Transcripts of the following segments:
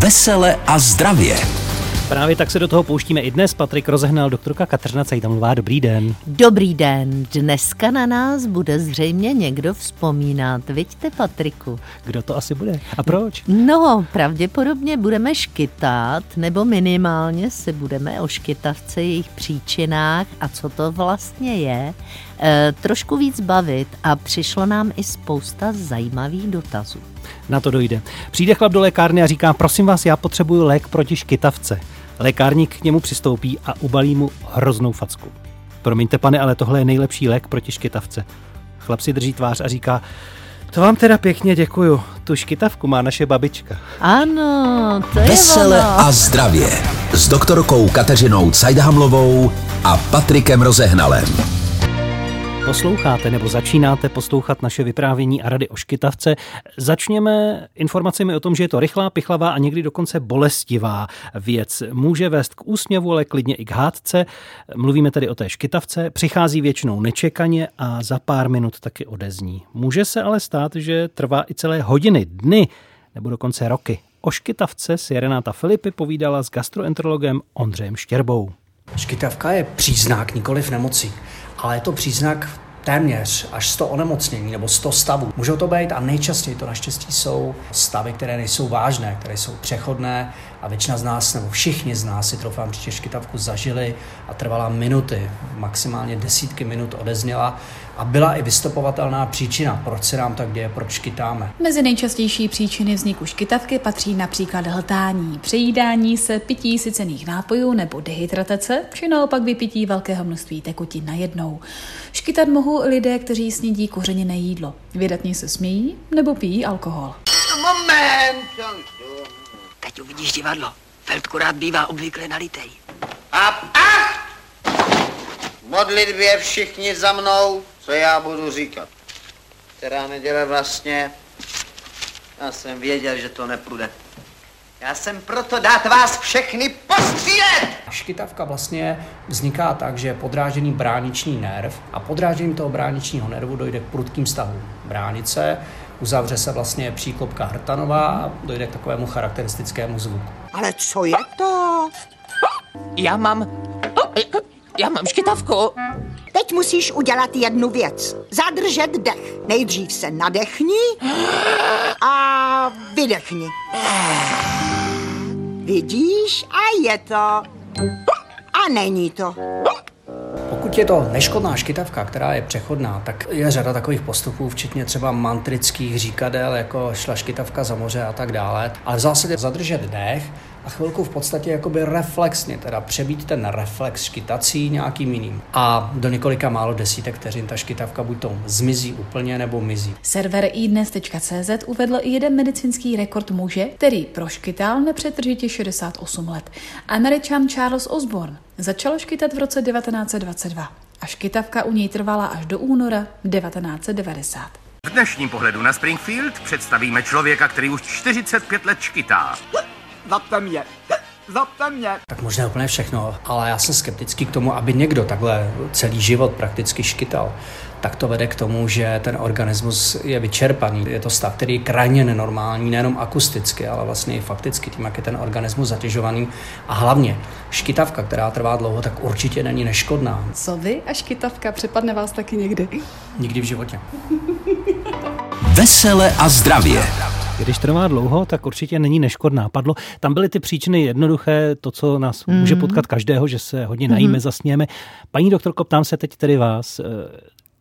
Vesele a zdravě. Právě tak se do toho pouštíme i dnes. Patrik rozehnal doktorka Kateřina Cejtamová. Dobrý den. Dobrý den. Dneska na nás bude zřejmě někdo vzpomínat. Vidíte, Patriku? Kdo to asi bude? A proč? No, pravděpodobně budeme škytat, nebo minimálně si budeme o škytavce, jejich příčinách a co to vlastně je, e, trošku víc bavit a přišlo nám i spousta zajímavých dotazů. Na to dojde. Přijde chlap do lékárny a říká, prosím vás, já potřebuju lék proti škytavce. Lékárník k němu přistoupí a ubalí mu hroznou facku. Promiňte, pane, ale tohle je nejlepší lék proti škytavce. Chlap si drží tvář a říká, to vám teda pěkně děkuju. Tu škytavku má naše babička. Ano, to je Vesele ono. a zdravě. S doktorkou Kateřinou Cajdhamlovou a Patrikem Rozehnalem. Posloucháte nebo začínáte poslouchat naše vyprávění a rady o škytavce. Začněme informacemi o tom, že je to rychlá, pichlavá a někdy dokonce bolestivá věc. Může vést k úsměvu, ale klidně i k hádce. Mluvíme tedy o té škytavce. Přichází většinou nečekaně a za pár minut taky odezní. Může se ale stát, že trvá i celé hodiny, dny nebo dokonce roky. O škytavce si Renáta Filipy povídala s gastroenterologem Ondřejem Štěrbou. Škytavka je příznak, nikoliv nemocí, ale je to příznak téměř až 100 onemocnění nebo 100 stavů. Můžou to být a nejčastěji to naštěstí jsou stavy, které nejsou vážné, které jsou přechodné a většina z nás nebo všichni z nás si troufám že škytavku zažili a trvala minuty, maximálně desítky minut odezněla a byla i vystopovatelná příčina, proč se nám tak děje, proč škytáme. Mezi nejčastější příčiny vzniku škytavky patří například hltání, přejídání se, pití sycených nápojů nebo dehydratace, či naopak vypití velkého množství tekutin najednou. Škytat mohou i lidé, kteří snědí kořeněné jídlo. Vydatně se smějí nebo pijí alkohol. Moment! Teď uvidíš divadlo. Feldku rád bývá obvykle nalitej. A ach! Modlitbě všichni za mnou, co já budu říkat. Která neděle vlastně? Já jsem věděl, že to nepůjde. Já jsem proto dát vás všechny postřílet! Škytavka vlastně vzniká tak, že je podrážený brániční nerv a podrážením toho bráničního nervu dojde k prudkým stavům bránice, uzavře se vlastně příklopka hrtanová a dojde k takovému charakteristickému zvuku. Ale co je to? Já mám... Já mám škytavku. Teď musíš udělat jednu věc. Zadržet dech. Nejdřív se nadechni a vydechni. Vidíš? A je to. A není to. Pokud je to neškodná škytavka, která je přechodná, tak je řada takových postupů, včetně třeba mantrických říkadel, jako šla škytavka za moře a tak dále. Ale v zásadě zadržet dech a chvilku v podstatě jakoby reflexně, teda přebít ten reflex škytací nějakým jiným. A do několika málo desítek vteřin ta škytavka buď to zmizí úplně nebo mizí. Server iDnes.cz uvedl i jeden medicínský rekord muže, který proškytal nepřetržitě 68 let. Američan Charles Osborne začal škytat v roce 1922 a škytavka u něj trvala až do února 1990. V dnešním pohledu na Springfield představíme člověka, který už 45 let škytá. Zapte mě. Zapte mě. Tak možná úplně všechno, ale já jsem skeptický k tomu, aby někdo takhle celý život prakticky škytal. Tak to vede k tomu, že ten organismus je vyčerpaný. Je to stav, který je krajně nenormální, nejenom akusticky, ale vlastně i fakticky, tím, jak je ten organismus zatěžovaný. A hlavně škytavka, která trvá dlouho, tak určitě není neškodná. Co vy a škytavka přepadne vás taky někdy? Nikdy v životě. Vesele a zdravě. Když trvá dlouho, tak určitě není neškodná. Padlo, tam byly ty příčiny jednoduché, to, co nás mm. může potkat každého, že se hodně najíme, mm. zasněme. Paní doktorko, ptám se teď tedy vás, eh,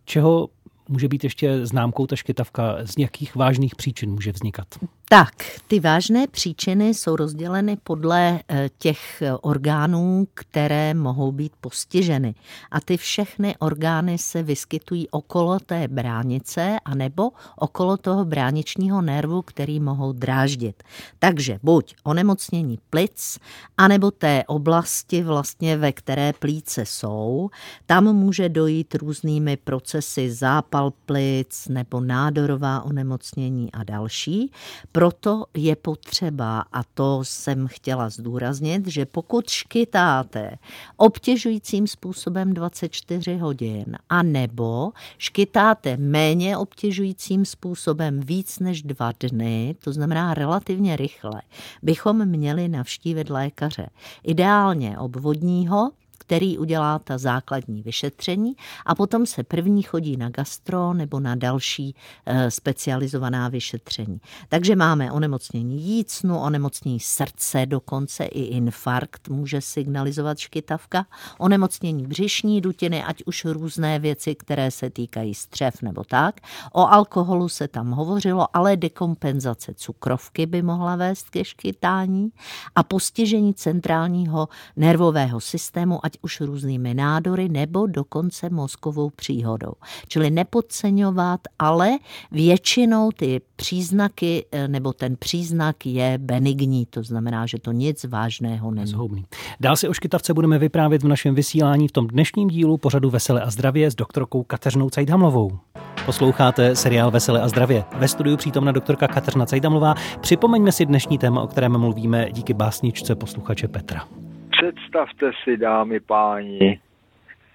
čeho může být ještě známkou ta škytavka, z jakých vážných příčin může vznikat? Tak, ty vážné příčiny jsou rozděleny podle eh, těch orgánů, které mohou být postiženy. A ty všechny orgány se vyskytují okolo té bránice anebo okolo toho bráničního nervu, který mohou dráždit. Takže buď onemocnění plic, anebo té oblasti vlastně, ve které plíce jsou, tam může dojít různými procesy zápal plic nebo nádorová onemocnění a další Proto je potřeba, a to jsem chtěla zdůraznit, že pokud škytáte obtěžujícím způsobem 24 hodin, a nebo škytáte méně obtěžujícím způsobem víc než dva dny, to znamená relativně rychle, bychom měli navštívit lékaře. Ideálně obvodního, který udělá ta základní vyšetření a potom se první chodí na gastro nebo na další e, specializovaná vyšetření. Takže máme onemocnění jícnu, onemocnění srdce, dokonce i infarkt může signalizovat škytavka, onemocnění břišní dutiny, ať už různé věci, které se týkají střev nebo tak. O alkoholu se tam hovořilo, ale dekompenzace cukrovky by mohla vést ke škytání a postižení centrálního nervového systému, ať už různými nádory nebo dokonce mozkovou příhodou. Čili nepodceňovat, ale většinou ty příznaky eh, nebo ten příznak je benigní, to znamená, že to nic vážného není. Zhoubný. Dál si o škytavce budeme vyprávět v našem vysílání v tom dnešním dílu pořadu Vesele a zdravě s doktorkou Kateřinou Cajdhamlovou. Posloucháte seriál Vesele a zdravě. Ve studiu přítomna doktorka Kateřina Cajdhamlová. Připomeňme si dnešní téma, o kterém mluvíme díky básničce posluchače Petra. Představte si, dámy páni,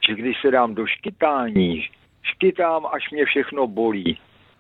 že když se dám do škytání, škytám, až mě všechno bolí.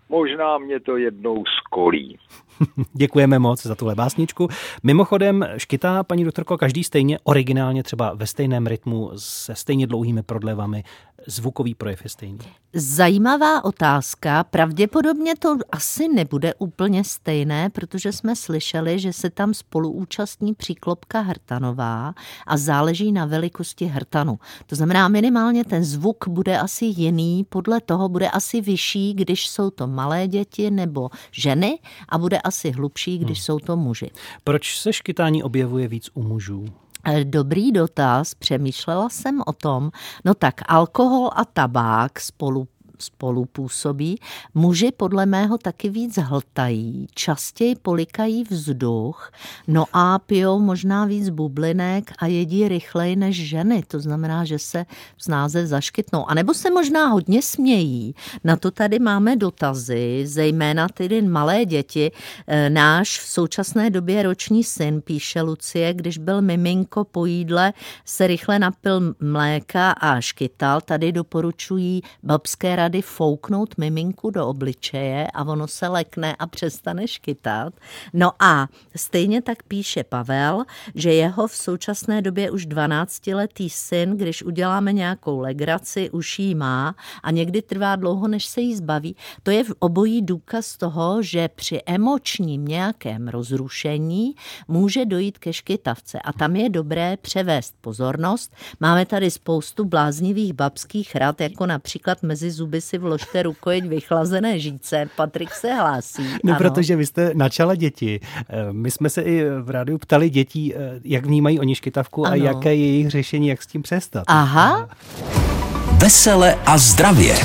Možná mě to jednou skolí. Děkujeme moc za tuhle básničku. Mimochodem, škytá paní doktorko každý stejně originálně, třeba ve stejném rytmu, se stejně dlouhými prodlevami. Zvukový projev je stejný. Zajímavá otázka. Pravděpodobně to asi nebude úplně stejné, protože jsme slyšeli, že se tam spoluúčastní příklopka hrtanová a záleží na velikosti hrtanu. To znamená, minimálně ten zvuk bude asi jiný, podle toho bude asi vyšší, když jsou to malé děti nebo ženy a bude asi hlubší, když hmm. jsou to muži. Proč se škytání objevuje víc u mužů? Eh, dobrý dotaz, přemýšlela jsem o tom. No tak alkohol a tabák spolu spolu působí. Muži podle mého taky víc hltají, častěji polikají vzduch, no a pijou možná víc bublinek a jedí rychleji než ženy. To znamená, že se snáze zaškytnou. A nebo se možná hodně smějí. Na to tady máme dotazy, zejména tedy malé děti. E, náš v současné době roční syn, píše Lucie, když byl miminko po jídle, se rychle napil mléka a škytal. Tady doporučují babské rady fouknout miminku do obličeje a ono se lekne a přestane škytat. No a stejně tak píše Pavel, že jeho v současné době už 12-letý syn, když uděláme nějakou legraci, už jí má a někdy trvá dlouho, než se jí zbaví. To je v obojí důkaz toho, že při emočním nějakém rozrušení může dojít ke škytavce a tam je dobré převést pozornost. Máme tady spoustu bláznivých babských rad, jako například mezi zuby si vložte rukojeť vychlazené žíce. Patrik se hlásí. No, ano. protože vy jste načala děti. Eh, my jsme se i v rádiu ptali dětí, eh, jak vnímají oni škytavku ano. a jaké je jejich řešení, jak s tím přestat. Aha. Vesele a zdravě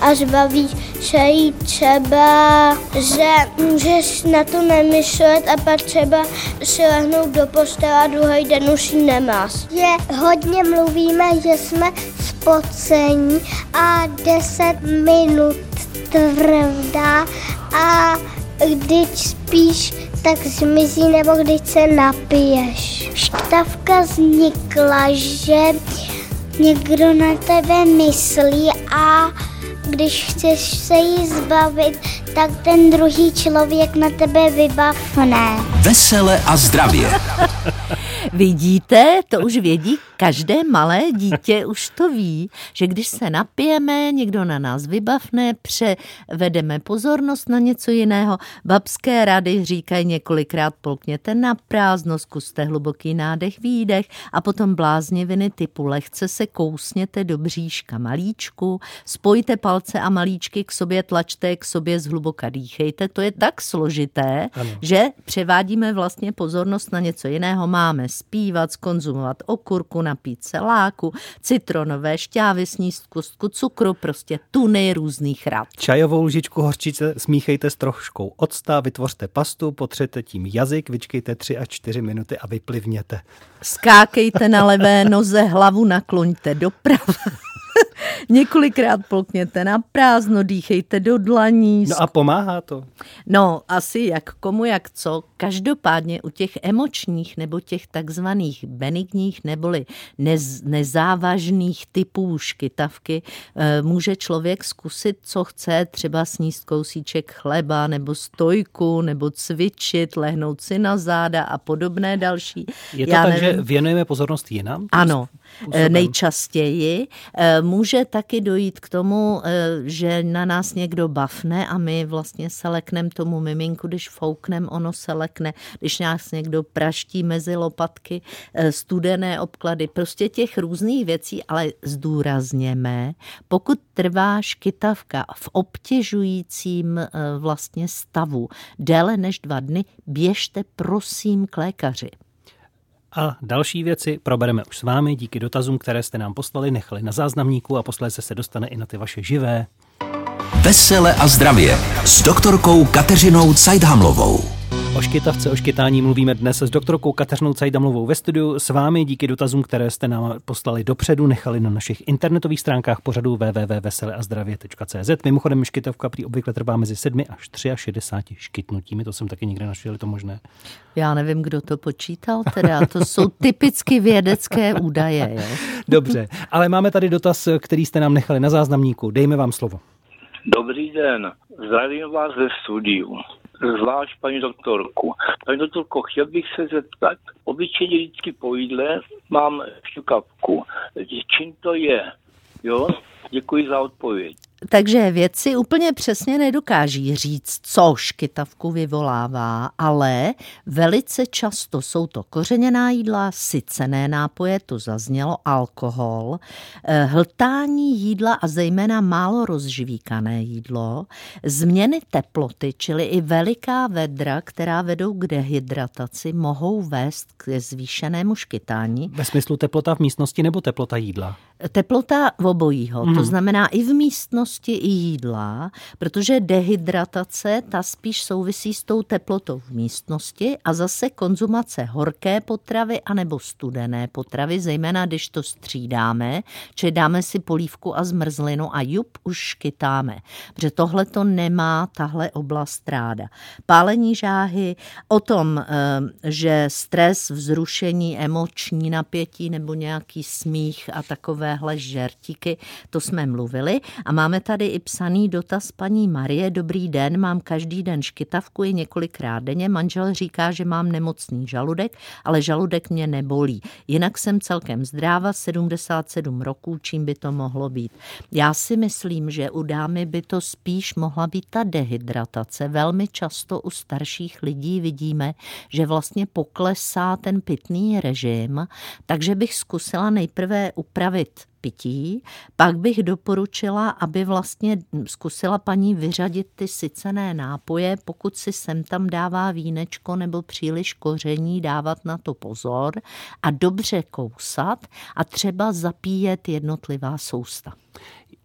až baví se jí třeba, že můžeš na to nemyslet a pak třeba si lehnout do postele a druhý den už ji nemáš. Je hodně mluvíme, že jsme spocení a 10 minut tvrdá a když spíš, tak zmizí nebo když se napiješ. Štavka vznikla, že někdo na tebe myslí a když chceš se jí zbavit, tak ten druhý člověk na tebe vybavne. Vesele a zdravě. Vidíte, to už vědí každé malé dítě, už to ví, že když se napijeme, někdo na nás vybavne, převedeme pozornost na něco jiného. Babské rady říkají několikrát polkněte na prázdno, zkuste hluboký nádech, výdech a potom blázniviny typu lehce se kousněte do bříška malíčku, spojte palce a malíčky k sobě, tlačte k sobě, zhluboka dýchejte. To je tak složité, ano. že převádíme vlastně pozornost na něco jiného. Máme zpívat, skonzumovat okurku, napít se láku, citronové šťávy, sníst kostku cukru, prostě tuny různých rad. Čajovou lžičku hořčice smíchejte s troškou octa, vytvořte pastu, potřete tím jazyk, vyčkejte 3 až 4 minuty a vyplivněte. Skákejte na levé noze, hlavu nakloňte doprava. Několikrát polkněte na prázdno, dýchejte do dlaní. No a pomáhá to? No, asi jak komu, jak co. Každopádně u těch emočních nebo těch takzvaných benigních neboli nez, nezávažných typů škytavky e, může člověk zkusit, co chce, třeba sníst kousíček chleba nebo stojku nebo cvičit, lehnout si na záda a podobné další. Je to Já tak, nevím. že věnujeme pozornost jinam? Ano, způsobem? nejčastěji. E, může taky dojít k tomu, že na nás někdo bafne a my vlastně se leknem tomu miminku, když fouknem, ono se lekne, když nás někdo praští mezi lopatky, e, studené obklady, prostě těch různých věcí, ale zdůrazněme, pokud trvá škytavka v obtěžujícím vlastně stavu déle než dva dny, běžte prosím k lékaři. A další věci probereme už s vámi díky dotazům, které jste nám poslali, nechali na záznamníku a posléze se dostane i na ty vaše živé. Vesele a zdravě s doktorkou Kateřinou Cajdhamlovou. O škytavce, o škytání mluvíme dnes s doktorkou Kateřinou Cajdamlovou ve studiu. S vámi díky dotazům, které jste nám poslali dopředu, nechali na našich internetových stránkách pořadu www.veseleazdravě.cz. Mimochodem, škytavka prý obvykle trvá mezi 7 až 63 škytnutími, to jsem taky nikdy našel, je to možné. Já nevím, kdo to počítal, teda to jsou typicky vědecké údaje. Jo? Dobře, ale máme tady dotaz, který jste nám nechali na záznamníku. Dejme vám slovo. Dobrý den, zdravím vás ze studiu zvlášť paní doktorku. Paní doktorko, chtěl bych se zeptat, obyčejně vždycky po jídle mám šťukavku. Čím to je? Jo? Děkuji za odpověď. Takže vědci úplně přesně nedokáží říct, co škytavku vyvolává, ale velice často jsou to kořeněná jídla, sycené nápoje, to zaznělo, alkohol, eh, hltání jídla a zejména málo rozžvíkané jídlo, změny teploty, čili i veliká vedra, která vedou k dehydrataci, mohou vést k zvýšenému škytání. Ve smyslu teplota v místnosti nebo teplota jídla? Teplota v obojího, mm. to mhm. znamená i v místnosti, i jídla, protože dehydratace ta spíš souvisí s tou teplotou v místnosti a zase konzumace horké potravy anebo studené potravy, zejména když to střídáme, či dáme si polívku a zmrzlinu a jup, už škytáme, protože tohle to nemá tahle oblast ráda. Pálení žáhy, o tom, eh, že stres, vzrušení, emoční napětí nebo nějaký smích a takové takovéhle žertíky, to jsme mluvili. A máme tady i psaný dotaz paní Marie. Dobrý den, mám každý den škytavku i několikrát denně. Manžel říká, že mám nemocný žaludek, ale žaludek mě nebolí. Jinak jsem celkem zdráva, 77 roků, čím by to mohlo být. Já si myslím, že u dámy by to spíš mohla být ta dehydratace. Velmi často u starších lidí vidíme, že vlastně poklesá ten pitný režim, takže bych zkusila nejprve upravit pití, pak bych doporučila, aby vlastně zkusila paní vyřadit ty sycené nápoje, pokud si sem tam dává vínečko nebo příliš koření, dávat na to pozor a dobře kousat a třeba zapíjet jednotlivá sousta.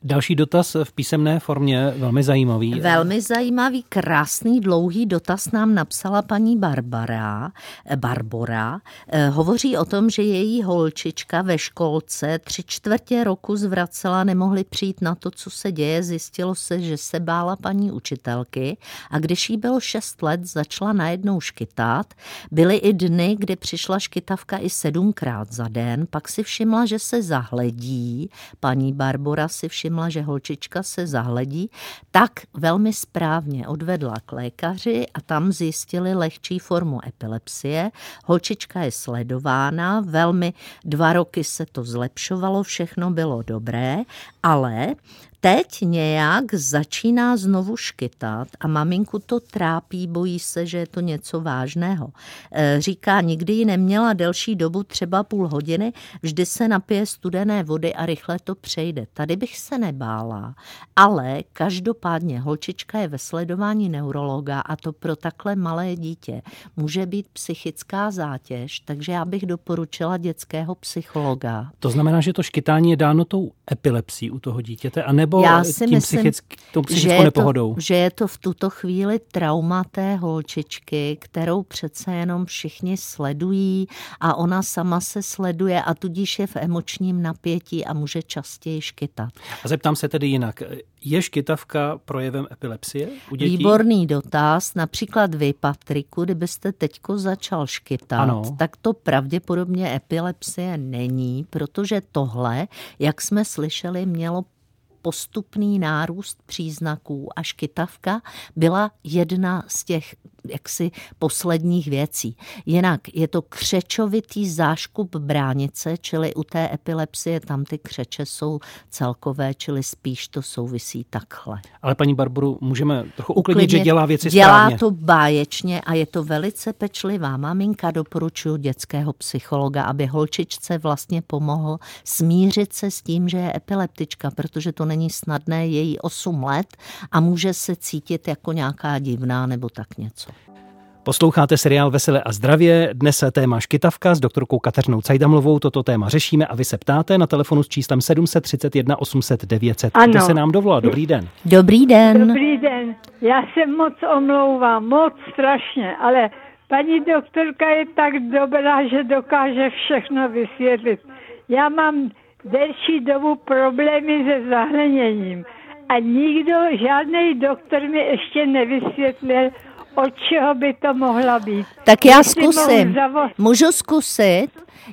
Další dotaz v písemné formě, velmi zajímavý. Velmi zajímavý, krásný, dlouhý dotaz nám napsala paní Barbara, eh, Barbora. Eh, hovoří o tom, že její holčička ve školce tři čtvrtě roku zvracela, nemohli přijít na to, co se děje. Zjistilo se, že se bála paní učitelky a když jí bylo šest let, začala najednou škytat. Byly i dny, kdy přišla škytavka i sedmkrát za den, pak si všimla, že se zahledí. Paní Barbora si všimla, všimla, že holčička se zahledí, tak velmi správně odvedla k lékaři a tam zjistili lehčí formu epilepsie. Holčička je sledována, velmi dva roky se to zlepšovalo, všechno bylo dobré, ale teď nějak začíná znovu škytat a maminku to trápí, bojí se, že je to něco vážného. E, říká, nikdy ji neměla delší dobu, třeba půl hodiny, vždy se napije studené vody a rychle to přejde. Tady bych se nebála, ale každopádně holčička je ve sledování neurologa a to pro takhle malé dítě může být psychická zátěž, takže já bych doporučila dětského psychologa. To znamená, že to škytání je dáno tou epilepsí u toho dítěte, a ne nebo Já si tím myslím, psychick, tou že psychickou je, to, nepohodou? že je to v tuto chvíli trauma té holčičky, kterou přece jenom všichni sledují a ona sama se sleduje a tudíž je v emočním napětí a může častěji škytat. A zeptám se tedy jinak. Je škytavka projevem epilepsie u dětí? Výborný dotaz. Například vy, Patriku, kdybyste teďko začal škytat, Ano. tak to pravděpodobně epilepsie není, protože tohle, jak jsme slyšeli, mělo postupný nárůst příznaků a škytavka byla jedna z těch jaksi posledních věcí. Jinak je to křečovitý záškup bránice, čili u té epilepsie tam ty křeče jsou celkové, čili spíš to souvisí takhle. Ale paní Barboru, můžeme trochu uklidnit, že Uklidnit. dělá věci Dělá správně. to báječně a je to velice pečlivá maminka. Doporučuji dětského psychologa, aby holčičce vlastně pomohl smířit se s tím, že je epileptička, protože to není snadné, je jí 8 let a může se cítit jako nějaká divná nebo tak něco. Posloucháte seriál Veselé a zdravě. Dnes je téma škytavka s doktorkou Kateřinou Cajdamlovou. Toto téma řešíme a vy se ptáte na telefonu s číslem 731 800 900. Ano. Kdo se nám dovolá? Dobrý den. Dobrý den. Dobrý den. Já se moc omlouvám, moc strašně, ale paní doktorka je tak dobrá, že dokáže všechno vysvětlit. Já mám delší dobu problémy se zahleněním a nikdo, žádný doktor mi ještě nevysvětlil, od čeho by to mohla být. Tak já Jestli zkusím. zavo- Můžu zkusit?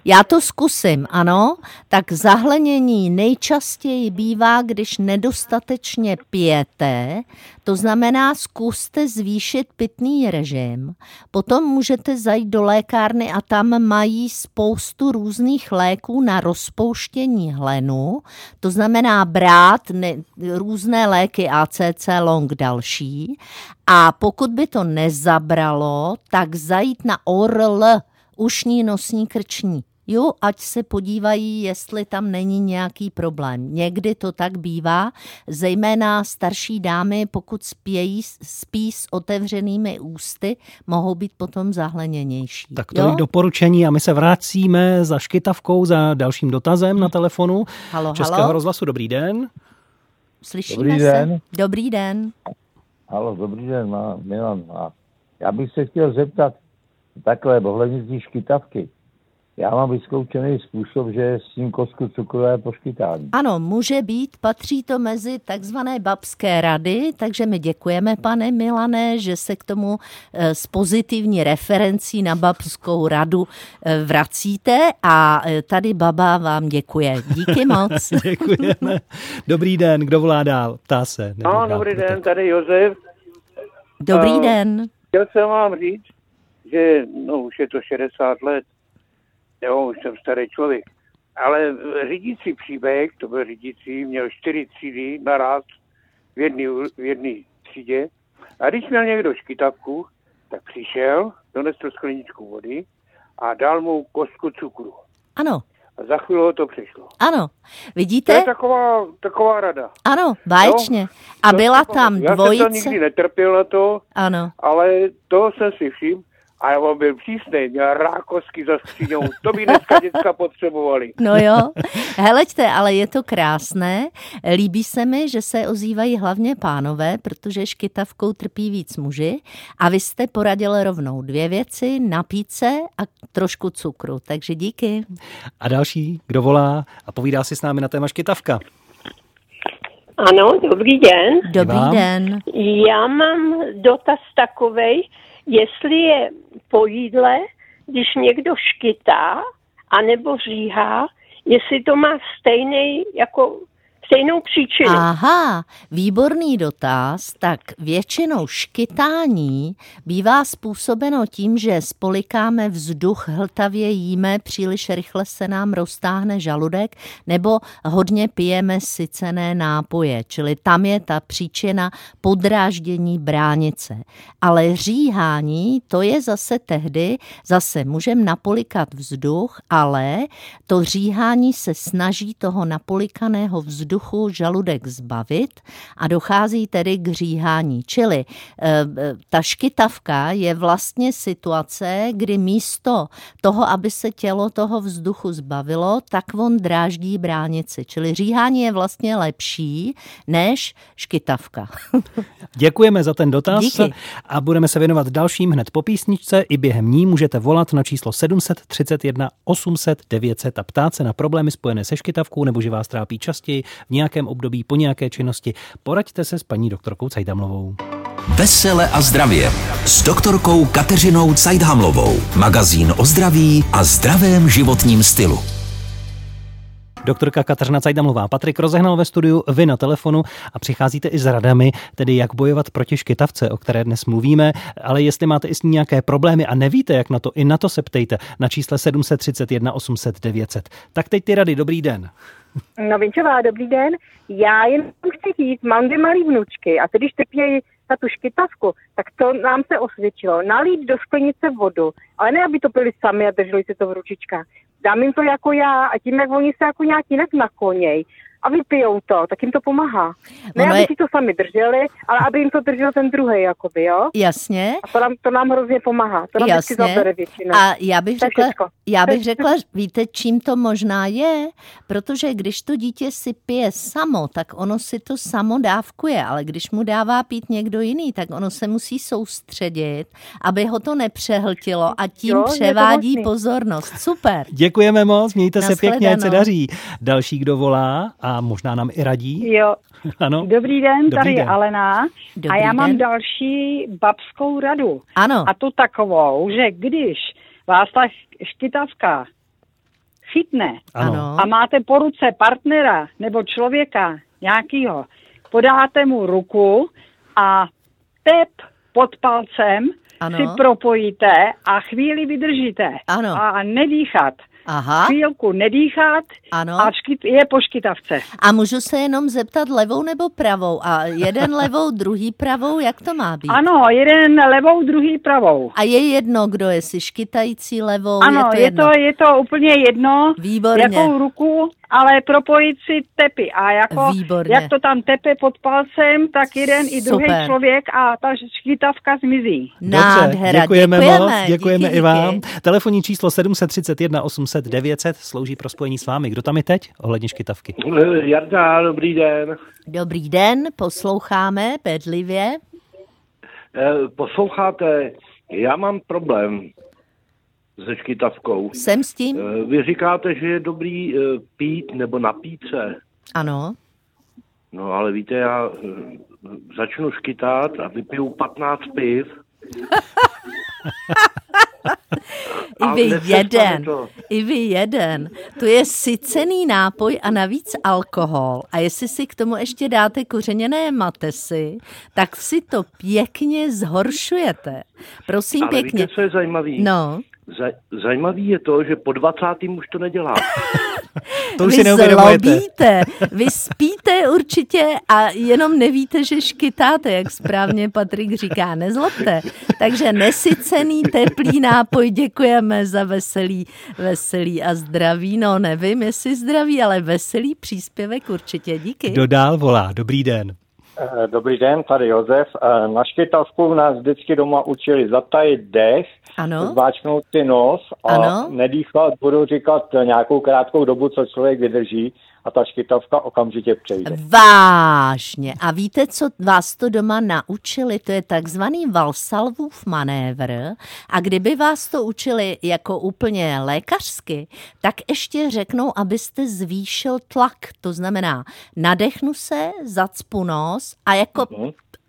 Já to zkusím, ano. Tak zahlenění nejčastěji bývá, když nedostatečně pijete, to znamená zkuste zvýšit pitný režim. Potom můžete zajít do lékárny a tam mají spoustu různých léků na rozpouštění hlenu, to znamená brát ne, různé léky ACC long další a pokud by to nezabralo, tak zajít na ORL, ušní, nosní, krční. Jo, ať se podívají, jestli tam není nějaký problém. Někdy to tak bývá, zejména starší dámy, pokud spějí, spí s otevřenými ústy, mohou být potom zahleněnější. Tak tolik jo? doporučení a my se vracíme za škytavkou, za dalším dotazem na telefonu Halo, Českého halo. rozhlasu. Dobrý den. Slyšíme Dobrý se? den. Dobrý den. Halo, dobrý den, má, Milan. A já bych se chtěl zeptat takhle, ohledně té škytavky. Já mám vyzkoušený způsob, že s tím kostku cukrové poškytání. Ano, může být, patří to mezi takzvané babské rady, takže my děkujeme, pane Milané, že se k tomu eh, s pozitivní referencí na babskou radu eh, vracíte a eh, tady baba vám děkuje. Díky moc. Děkujeme. Dobrý den, kdo volá dál? Ptá se. No, dál. dobrý den, tady Josef. Dobrý Eh, den. Chtěl jsem vám říct, že no, už je to 60 let, jo, už jsem starý člověk, ale řídící příběh, to byl řídící, měl čtyři třídy naraz v jedné v jedné třídě a když měl někdo škytavku, tak přišel, donesl skleničku vody a dal mu kostku cukru. Ano, A za chvíli ho to přišlo. ano. To Vidíte? je taková, taková rada. Ano, báječně. A To byla tam pamatuju. Já jsem dvojice. to nikdy netrpěl na to, Ano. ale to jsem si všiml. A já on byl přísný, měl rákosky za skříňou. To by dneska děcka potřebovali. No jo, heleďte, ale je to krásné. Líbí se mi, že se ozývají hlavně pánové, protože škytavkou trpí víc muži. A vy jste poradil rovnou dvě věci, napít se a trošku cukru. Takže díky. A další, kdo volá a povídá si s námi na téma škytavka. Ano, dobrý den. Dobrý den. Já mám dotaz takovej, jestli je po jídle, když někdo škytá, anebo říhá, jestli to má stejný, jako stejnou příčinu. Aha, výborný dotaz. Tak většinou škytání bývá způsobeno tím, že spolikáme vzduch, hltavě jíme, příliš rychle se nám roztáhne žaludek, nebo hodně pijeme sycené nápoje, čili tam je ta příčina podráždění bránice. Ale říhání, to je zase tehdy, zase můžeme napolikat vzduch, ale to říhání se snaží toho napolikaného vzduchu vzduchu žaludek zbavit a dochází tedy k říhání. Čili eh, ta škytavka je vlastně situace, kdy místo toho, aby se tělo toho vzduchu zbavilo, tak on dráždí bránici. Čili říhání je vlastně lepší než škytavka. Děkujeme za ten dotaz Díky. a budeme se věnovat dalším hned po písničce. I během ní můžete volat na číslo 731 800 900 a ptát se na problémy spojené se škytavkou nebo že vás trápí častěji v nějakém období po nějaké činnosti. Poraďte se s paní doktorkou Cajdamlovou. Vesele a zdravě s doktorkou Kateřinou Cajdhamlovou. Magazín o zdraví a zdravém životním stylu. Doktorka Kateřina Cajdamlová, Patrik rozehnal ve studiu, vy na telefonu a přicházíte i s radami, tedy jak bojovat proti škytavce, o které dnes mluvíme, ale jestli máte i s ní nějaké problémy a nevíte, jak na to, i na to se ptejte na čísle 731 800 900. Tak teď ty rady, dobrý den. No Vinčová, dobrý den. Já jen chci říct, mám dvě malé vnučky a když trpějí na tu škytavku, tak to nám se osvědčilo. Nalít do sklenice vodu, ale ne, aby to pili sami a drželi si to v ručičkách. Dám jim to jako já a tím, jak oni se jako nějak jinak nakloněj a vypijou to, tak jim to pomáhá. Ne, Ono aby je- si to sami drželi, ale aby jim to držel ten druhý, jakoby, jo? Jasně. A to nám, to nám hrozně pomáhá. To nám Jasně. zabere většinou. A já bych, řekla, já bych řekla, víte, čím to možná je? Protože když to dítě si pije samo, tak ono si to samo dávkuje, ale když mu dává pít někdo jiný, tak ono se musí soustředit, aby ho to nepřehltilo a tím Jo, převádí pozornost. Super. Děkujeme moc, mějte se pěkně, ať se daří. Další, kdo volá a možná nám i radí. Jo, Ano. dobrý den, Dobrý tady je den. Alena Dobrý a já mám den. další babskou radu. Ano. A to takovou, že když vás ta škytavka chytne Ano. a máte po ruce partnera nebo člověka nějakýho, podáte mu ruku a tep pod palcem Ano. si propojíte a chvíli vydržíte. Ano. A nedýchat. Aha. Chvílku nedýchat Ano. a škyt, je po škytavce. A můžu se jenom zeptat levou nebo pravou? A jeden levou, druhý pravou, jak to má být? Ano, jeden levou, druhý pravou. A je jedno, kdo je si škytající levou? Ano, je to, je to, je to úplně jedno, Výborně. jakou ruku, ale propojit si tepy. A jako, Výborně. jak to tam tepe pod palcem, tak jeden i druhý Super. člověk a ta škytavka zmizí. Dobře, děkujeme, moc, děkujeme díky, i vám. díky. Telefonní číslo 731 800 900 slouží pro spojení s vámi. Kdo tam je teď ohledně škytavky? Jarda, dobrý den. Dobrý den, posloucháme bedlivě. Eh, Posloucháte, já mám problém se škytavkou. Jsem s tím? Eh, Vy říkáte, že je dobrý eh, pít nebo napít se. Ano. No ale víte, já eh, začnu škytat a vypiju 15 piv. I vy jeden, i vy jeden. To je sycený nápoj a navíc alkohol. A jestli si k tomu ještě dáte kořeněné matesy, tak si to pěkně zhoršujete. Prosím ale pěkně. víte, co je zajímavý? No. Zaj- zajímavý je to, že po 20. už to nedělá. To už vy zlobíte, vy spíte určitě a jenom nevíte, že škytáte, jak správně Patrik říká, nezlobte. Takže nesycený teplý nápoj děkujeme za veselý, veselý a zdravý, no nevím, jestli zdravý, ale veselý příspěvek určitě, díky. Kdo dál volá? Dobrý den. Eh, Dobrý den, tady Josef. Eh, Na škytavku nás vždycky doma učili zatajit dech, Ano. zváčknout si nos a Ano. nedýchat, budu říkat nějakou krátkou dobu, co člověk vydrží a ta škytavka okamžitě přejde. Vážně. A víte, co vás to doma naučili? To je takzvaný Valsalvův manévr. A kdyby vás to učili jako úplně lékařsky, tak ještě řeknou, abyste zvýšil tlak. To znamená, nadechnu se, zacpu nos a jako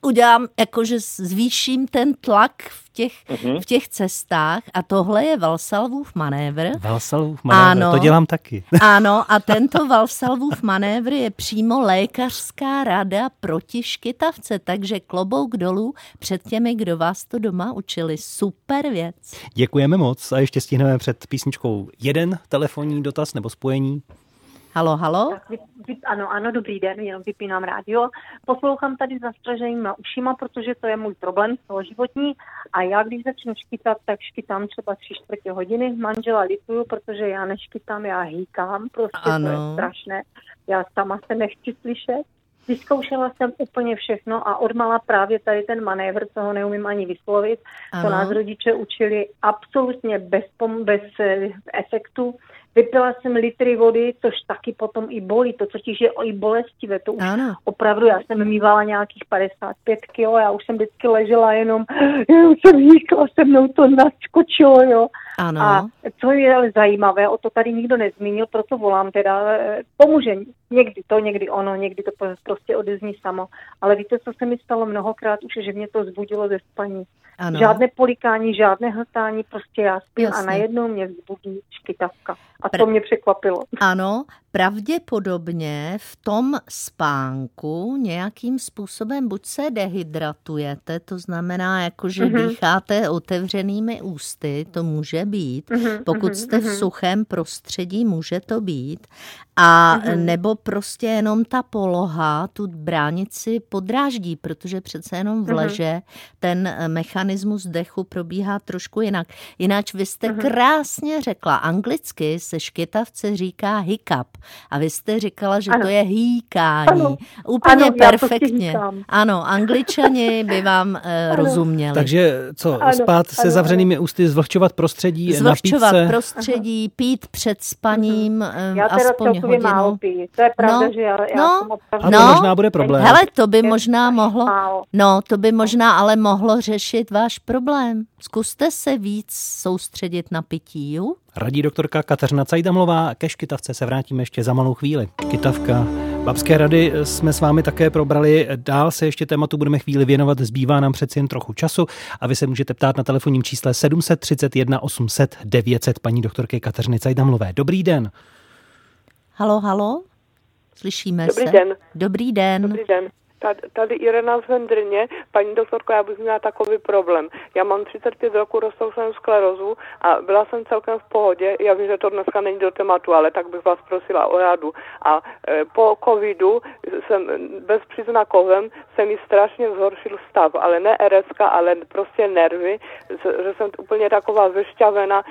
udělám, jakože zvýším ten tlak v těch, Mhm. v těch cestách a tohle je Valsalvův manévr. Valsalův manévr, Ano. to dělám taky. Ano, a tento Valsalvův manévr je přímo lékařská rada proti škytavce, takže klobouk dolů před těmi, kdo vás to doma učili. Super věc. Děkujeme moc a ještě stihneme před písničkou jeden telefonní dotaz nebo spojení. Halo, halo? Tak vy, vy, ano, ano, dobrý den, jenom vypínám rádio. Poslouchám tady zastraženýma ušima, protože to je můj problém celoživotní. A já, když začnu škytat, tak škytám třeba tři čtvrtě hodiny. Manžela lituju, protože já neškytám, já hýkám, prostě ano. to je strašné. Já sama se nechci slyšet. Vyzkoušela jsem úplně všechno a odmala právě tady ten manévr, co ho neumím ani vyslovit. Ano. To nás rodiče učili absolutně bez, pom- bez eh, efektu. Vypila jsem litry vody, což taky potom i bolí. To totiž je i bolestivé. To už ano. opravdu, já jsem mývala nějakých 55 kilo, já už jsem vždycky ležela jenom, já už jsem hýkla, se mnou to naskočilo, jo. Ano. A co je ale zajímavé, o to tady nikdo nezmínil, proto volám teda, eh, pomůže někdy to, někdy ono, někdy to prostě odezní samo. Ale víte, co se mi stalo mnohokrát už, že mě to zbudilo ze spaní. Ano. Žádné polikání, žádné hltání, prostě já spím Jasně. a najednou mě vzbudí škytavka. A Pre- to mě překvapilo. Ano, pravděpodobně v tom spánku nějakým způsobem buď se dehydratujete, to znamená, jako že Mhm. dýcháte otevřenými ústy, to může být. Mhm, Pokud mhm, jste v mhm. suchém prostředí, může to být. A nebo prostě jenom ta poloha tu bránici podráždí, protože přece jenom v leže ten eh, mechanismus dechu probíhá trošku jinak. Jinak vy jste krásně řekla, anglicky se škytavce říká hiccup. A vy jste říkala, že Ano. to je hýkání. Ano. Úplně Ano, perfektně. Ano, angličani by vám uh, rozuměli. Takže co, Ano, spát se ano, zavřenými ústy, zvlhčovat prostředí, Zvlhčovat napít se... prostředí, pít před spaním uh, Já teda aspoň celkově málo hodinu. piju. To je pravda, No, že já, já no, jsem opravdu... A to možná bude problém. Hele, to by možná mohlo, málo. no, to by možná ale mohlo řešit váš problém. Zkuste se víc soustředit na pití, jo? Radí doktorka Kateřina Cajdamlová. Ke škytavce se vrátíme ještě za malou chvíli. Škytavka. Babské rady jsme s vámi také probrali. Dál se ještě tématu budeme chvíli věnovat. Zbývá nám přeci jen trochu času a vy se můžete ptát na telefonním čísle 731 800 900 paní doktorky Kateřiny Cajdamlové. Dobrý den. Halo, halo? Slyšíme Dobrý se? den. Dobrý den. Dobrý den. Tady, tady Irena z Vendrně. Paní doktorko, já bych měla takový problém. Já mám 35 roku roztroušenou sklerozu a byla jsem celkem v pohodě. Já vím, že to dneska není do tématu, ale tak bych vás prosila o radu. A e, po covidu jsem bezpříznakovém se mi strašně zhoršil stav, ale ne RSK, ale prostě nervy, že jsem úplně taková vyšťavena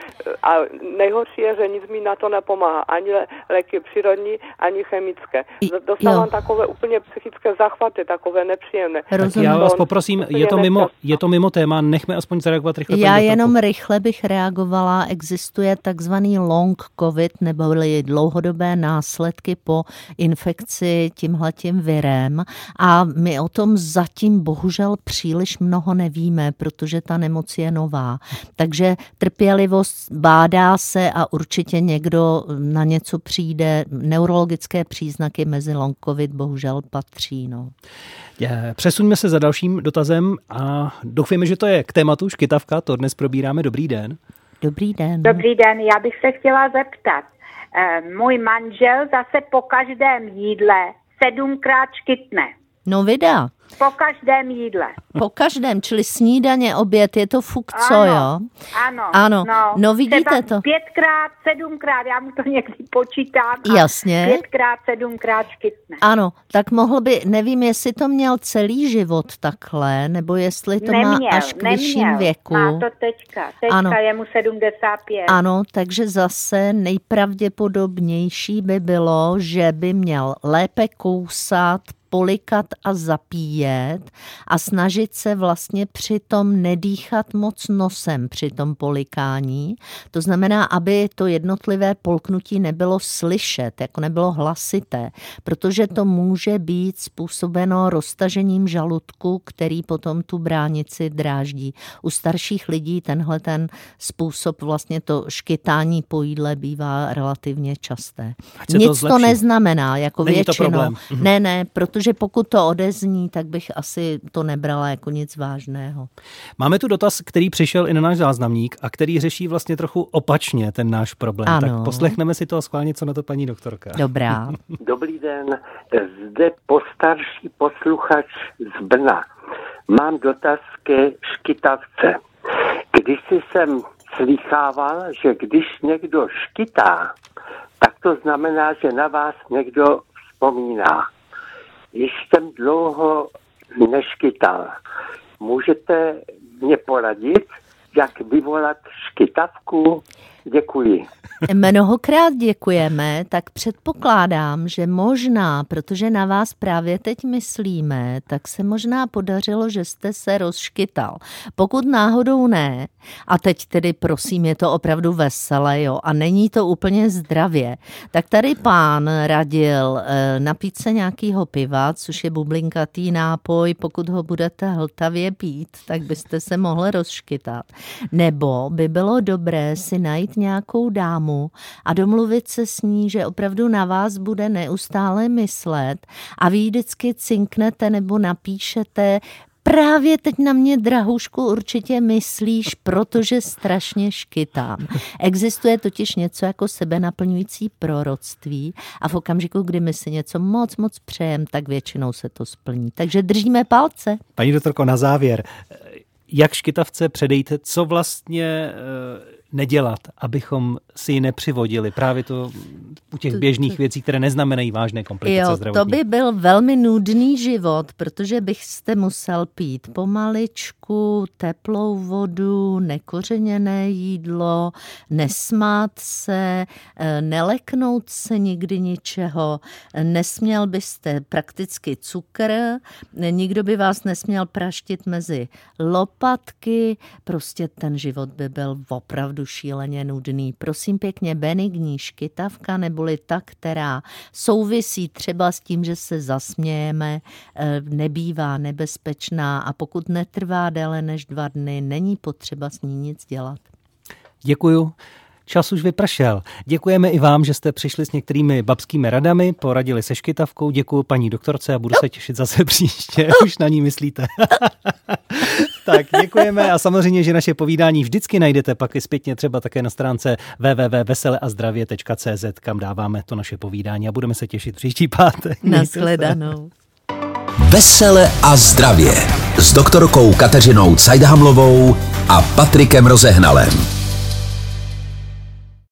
a nejhorší je, že nic mi na to nepomáhá. Ani lé- léky přírodní, ani chemické. Dostávám jo. takové úplně psychické zachvaty, takové nepříjemné. Tak já vás poprosím, je to, mimo, je to mimo téma, nechme aspoň zareagovat rychle. Já jenom rychle bych reagovala. Existuje takzvaný long covid neboli dlouhodobé následky po infekci tímhletím virem a my o tom zatím bohužel příliš mnoho nevíme, protože ta nemoc je nová. Takže trpělivost bádá se a určitě někdo na něco přijde. Neurologické příznaky mezi long covid bohužel patří. No. Přesuňme se za dalším dotazem a doufujeme, že to je k tématu škytavka, to dnes probíráme. Dobrý den. Dobrý den. Dobrý den, já bych se chtěla zeptat. Eh, Můj manžel zase po každém jídle sedmkrát škytne. No vida. Po každém jídle. Po každém, čili snídaně, oběd, je to fukco, Ano, jo? Ano, Ano, no vidíte třeba to. Pětkrát, sedmkrát, já mu to někdy počítám. Jasně. Pětkrát, sedmkrát škytne. Ano, tak mohl by, nevím, jestli to měl celý život takhle, nebo jestli to neměl, má až k vyšším neměl. věku. Má to teďka. Teďka Ano. je mu 75. Ano, takže zase nejpravděpodobnější by bylo, že by měl lépe kousat, polikat a zapíjet a snažit se vlastně přitom nedýchat moc nosem při tom polikání. To znamená, aby to jednotlivé polknutí nebylo slyšet, jako nebylo hlasité, protože to může být způsobeno roztažením žaludku, který potom tu bránici dráždí. U starších lidí tenhle ten způsob vlastně to škytání po jídle bývá relativně časté. To Nic to, zlepší. neznamená, jako Není to většinou. problém. Mhm. Ne, ne, protože pokud to odezní, tak bych asi to nebrala jako nic vážného. Máme tu dotaz, který přišel i na náš záznamník a který řeší vlastně trochu opačně ten náš problém. Ano. Tak poslechneme si to a schválně, co na to paní doktorka. Dobrá. Dobrý den, zde postarší posluchač z Brna. Mám dotaz ke škytavce. Když si jsem slýchával, že když někdo škytá, tak to znamená, že na vás někdo vzpomíná. Jsem dlouho neškytal. Můžete mě poradit, jak vyvolat škytavku? Děkuji. Mnohokrát děkujeme, tak předpokládám, že možná, protože na vás právě teď myslíme, tak se možná podařilo, že jste se rozškytal. Pokud náhodou ne, a teď tedy prosím, je to opravdu veselé, jo, a není to úplně zdravě, tak tady pán radil e, napít se nějakýho piva, což je bublinkatý nápoj, pokud ho budete hltavě pít, tak byste se mohli rozškytat. Nebo by bylo dobré si najít nějakou dámu a domluvit se s ní, že opravdu na vás bude neustále myslet a vy vždycky cinknete nebo napíšete právě teď na mě, drahušku, určitě myslíš, protože strašně škytám. Existuje totiž něco jako sebenaplňující proroctví a v okamžiku, kdy my si něco moc, moc přejem, tak většinou se to splní. Takže držíme palce. Paní doktorko, na závěr, jak škytavce předejte, co vlastně eh, nedělat, abychom si ji nepřivodili. Právě to u těch běžných věcí, které neznamenají vážné komplikace jo, zdravotní. to by byl velmi nudný život, protože byste musel pít pomaličku, teplou vodu, nekořeněné jídlo, nesmát se, eh, neleknout se nikdy ničeho, nesměl byste prakticky cukr, nikdo by vás nesměl praštit mezi lopatky, prostě ten život by byl opravdu šíleně nudný. Prosím pěkně, benigní škytavka neboli ta, která souvisí třeba s tím, že se zasmějeme, eh, nebývá nebezpečná a pokud netrvá déle než dva dny, není potřeba s ní nic dělat. Děkuju. Čas už vypršel. Děkujeme i vám, že jste přišli s některými babskými radami, poradili se škytavkou. Děkuji paní doktorce a budu se těšit zase příště. Už na ní myslíte. tak děkujeme a samozřejmě, že naše povídání vždycky najdete pak i zpětně třeba také na stránce www.veseleazdravě.cz, kam dáváme to naše povídání a budeme se těšit příští pátek. Naschledanou. Vesele a zdravě s doktorkou Kateřinou Cajdhamlovou a Patrikem Rozehnalem.